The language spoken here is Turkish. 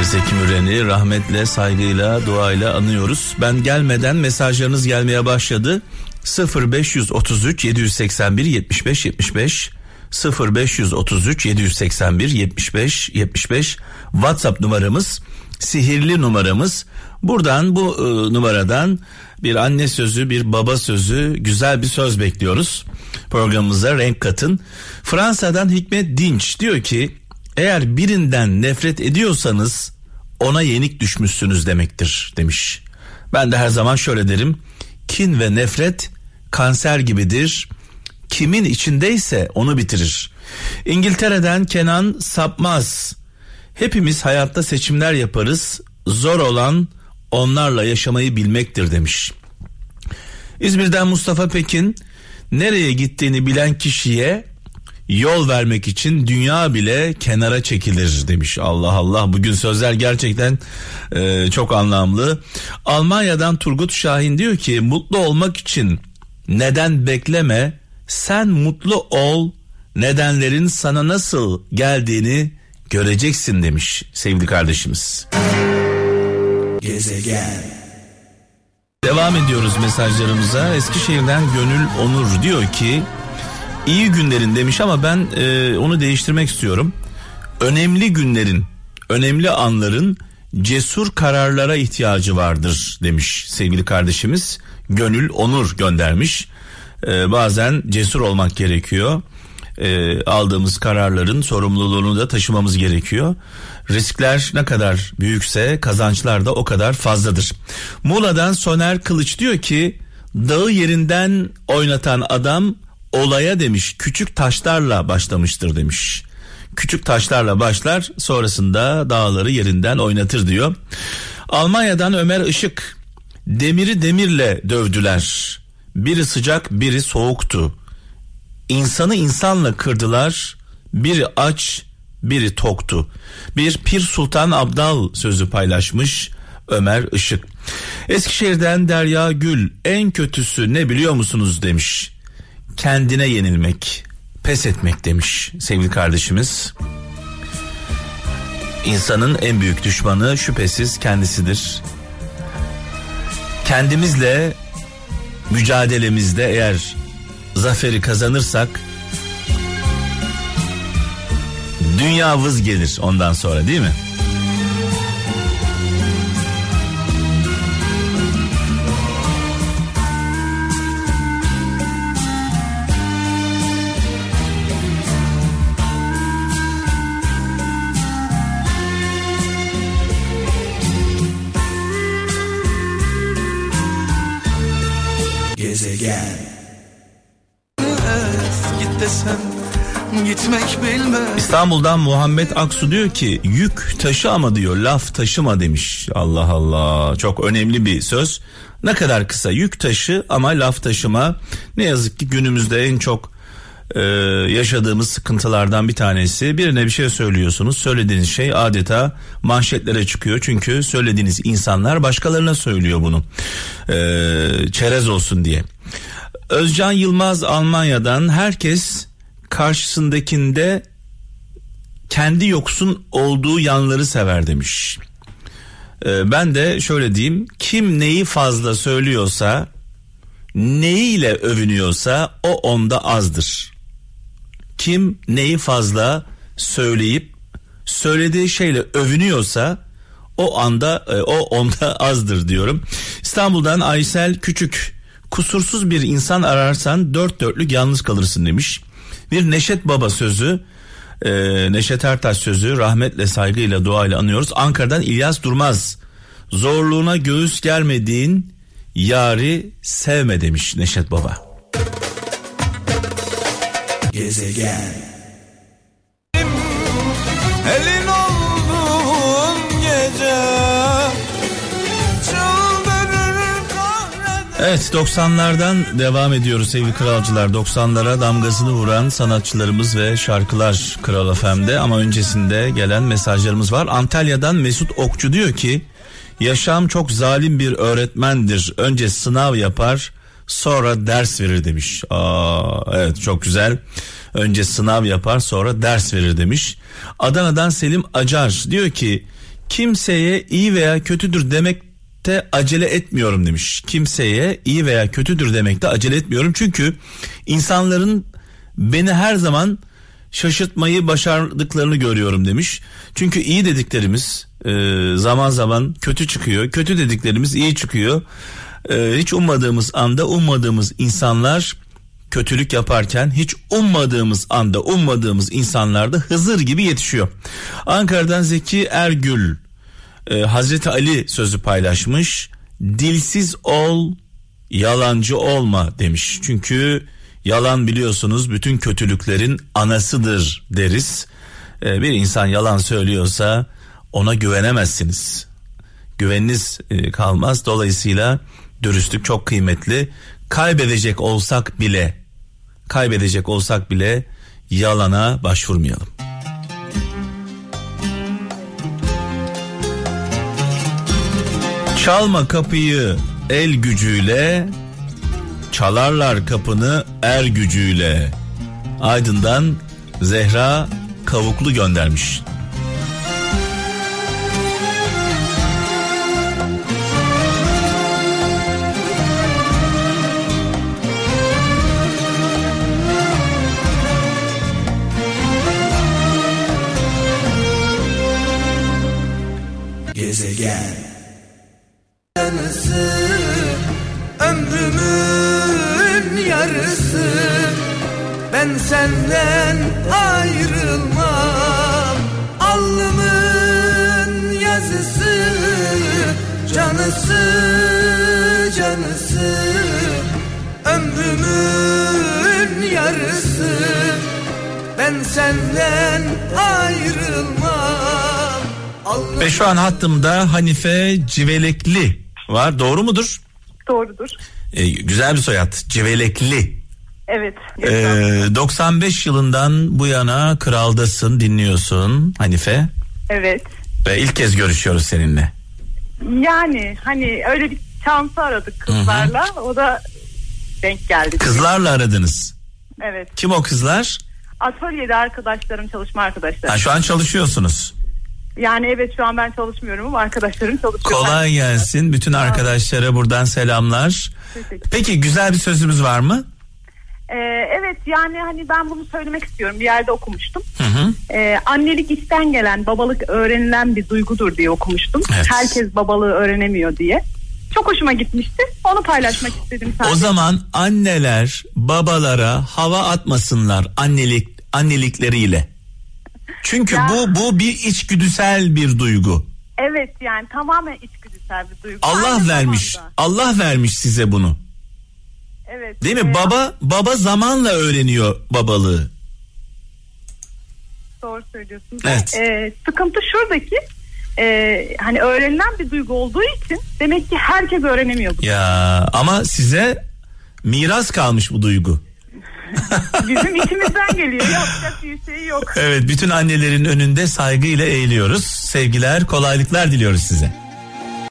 Ee, Zeki Müren'i rahmetle, saygıyla, duayla anıyoruz. Ben gelmeden mesajlarınız gelmeye başladı. 0533 781 75 75 0533 781 75 75 WhatsApp numaramız sihirli numaramız. Buradan bu e, numaradan bir anne sözü, bir baba sözü, güzel bir söz bekliyoruz. Programımıza renk katın. Fransa'dan Hikmet Dinç diyor ki eğer birinden nefret ediyorsanız ona yenik düşmüşsünüz demektir demiş. Ben de her zaman şöyle derim. Kin ve nefret kanser gibidir. Kimin içindeyse onu bitirir. İngiltere'den Kenan Sapmaz. Hepimiz hayatta seçimler yaparız. Zor olan onlarla yaşamayı bilmektir demiş. İzmir'den Mustafa Pekin nereye gittiğini bilen kişiye yol vermek için dünya bile kenara çekilir demiş. Allah Allah bugün sözler gerçekten e, çok anlamlı. Almanya'dan Turgut Şahin diyor ki mutlu olmak için neden bekleme sen mutlu ol nedenlerin sana nasıl geldiğini göreceksin demiş sevgili kardeşimiz. Gezegen. Devam ediyoruz mesajlarımıza. Eskişehir'den Gönül Onur diyor ki iyi günlerin demiş ama ben e, onu değiştirmek istiyorum. Önemli günlerin, önemli anların cesur kararlara ihtiyacı vardır demiş sevgili kardeşimiz. Gönül Onur göndermiş. E, bazen cesur olmak gerekiyor. E, aldığımız kararların sorumluluğunu da taşımamız gerekiyor. Riskler ne kadar büyükse kazançlar da o kadar fazladır. Muğla'dan Soner Kılıç diyor ki dağı yerinden oynatan adam olaya demiş küçük taşlarla başlamıştır demiş. Küçük taşlarla başlar sonrasında dağları yerinden oynatır diyor. Almanya'dan Ömer Işık demiri demirle dövdüler. Biri sıcak biri soğuktu. İnsanı insanla kırdılar. Biri aç biri toktu. Bir Pir Sultan Abdal sözü paylaşmış Ömer Işık. Eskişehir'den Derya Gül en kötüsü ne biliyor musunuz demiş. Kendine yenilmek, pes etmek demiş sevgili kardeşimiz. İnsanın en büyük düşmanı şüphesiz kendisidir. Kendimizle mücadelemizde eğer zaferi kazanırsak Dünya vız gelir ondan sonra değil mi? Gitmek bilmez. İstanbul'dan Muhammed Aksu diyor ki yük taşı ama diyor laf taşıma demiş. Allah Allah çok önemli bir söz. Ne kadar kısa yük taşı ama laf taşıma. Ne yazık ki günümüzde en çok e, yaşadığımız sıkıntılardan bir tanesi. Birine bir şey söylüyorsunuz. Söylediğiniz şey adeta manşetlere çıkıyor. Çünkü söylediğiniz insanlar başkalarına söylüyor bunu. E, çerez olsun diye. Özcan Yılmaz Almanya'dan herkes karşısındakinde kendi yoksun olduğu yanları sever demiş. Ee, ben de şöyle diyeyim kim neyi fazla söylüyorsa neyiyle övünüyorsa o onda azdır. Kim neyi fazla söyleyip söylediği şeyle övünüyorsa o anda e, o onda azdır diyorum. İstanbul'dan Aysel Küçük kusursuz bir insan ararsan dört dörtlük yalnız kalırsın demiş. Bir Neşet Baba sözü e, Neşet Ertaş sözü rahmetle saygıyla duayla anıyoruz. Ankara'dan İlyas Durmaz zorluğuna göğüs gelmediğin yari sevme demiş Neşet Baba. Gezegen Elin olduğun Evet 90'lardan devam ediyoruz sevgili kralcılar. 90'lara damgasını vuran sanatçılarımız ve şarkılar Kral FM'de ama öncesinde gelen mesajlarımız var. Antalya'dan Mesut Okçu diyor ki yaşam çok zalim bir öğretmendir. Önce sınav yapar sonra ders verir demiş. Aa, evet çok güzel. Önce sınav yapar sonra ders verir demiş. Adana'dan Selim Acar diyor ki kimseye iyi veya kötüdür demekte acele etmiyorum demiş. Kimseye iyi veya kötüdür demekte acele etmiyorum. Çünkü insanların beni her zaman şaşırtmayı başardıklarını görüyorum demiş. Çünkü iyi dediklerimiz e, zaman zaman kötü çıkıyor. Kötü dediklerimiz iyi çıkıyor. E, hiç ummadığımız anda ummadığımız insanlar kötülük yaparken hiç ummadığımız anda ummadığımız insanlar da Hızır gibi yetişiyor. Ankara'dan Zeki Ergül e, Hazreti Ali sözü paylaşmış. Dilsiz ol, yalancı olma demiş. Çünkü yalan biliyorsunuz bütün kötülüklerin anasıdır deriz. E, bir insan yalan söylüyorsa ona güvenemezsiniz. Güveniniz e, kalmaz. Dolayısıyla dürüstlük çok kıymetli. Kaybedecek olsak bile kaybedecek olsak bile yalana başvurmayalım. Çalma kapıyı el gücüyle, çalarlar kapını er gücüyle. Aydın'dan Zehra Kavuklu göndermiş. Senden ayrılmam Alnımın yazısı Canısı canısı Ömrümün yarısı Ben senden ayrılmam Ve şu an hattımda Hanife Civelekli var. Doğru mudur? Doğrudur. Ee, güzel bir soyad. Civelekli. Evet. Ee, 95 yılından bu yana Kral'dasın dinliyorsun Hanife. Evet. Ve ilk kez görüşüyoruz seninle. Yani hani öyle bir şansı aradık kızlarla. O da denk geldi. Kızlarla aradınız. Evet. Kim o kızlar? Atölyede arkadaşlarım, çalışma arkadaşlarım. Ha, şu an çalışıyorsunuz. Yani evet şu an ben çalışmıyorum ama arkadaşlarım çalışıyor. Kolay gelsin. Bütün arkadaşlara buradan selamlar. Peki güzel bir sözümüz var mı? Ee, evet yani hani ben bunu söylemek istiyorum. Bir yerde okumuştum. Hı hı. Ee, annelik isten gelen, babalık öğrenilen bir duygudur diye okumuştum. Evet. Herkes babalığı öğrenemiyor diye. Çok hoşuma gitmişti. Onu paylaşmak istedim sadece. O zaman anneler babalara hava atmasınlar annelik annelikleriyle. Çünkü Ya. bu bu bir içgüdüsel bir duygu. Evet yani tamamen içgüdüsel bir duygu. Allah Aynı vermiş. zamanda. Allah vermiş size bunu. Evet. Değil mi? Ee, Baba baba zamanla öğreniyor babalığı. Doğru söylüyorsunuz. Evet. Ee, sıkıntı şuradaki e, hani öğrenilen bir duygu olduğu için demek ki herkes öğrenemiyor bunu. Ya ama size miras kalmış bu duygu. Bizim içimizden geliyor. Yapacak bir şey yok. Evet bütün annelerin önünde saygıyla eğiliyoruz. Sevgiler, kolaylıklar diliyoruz size.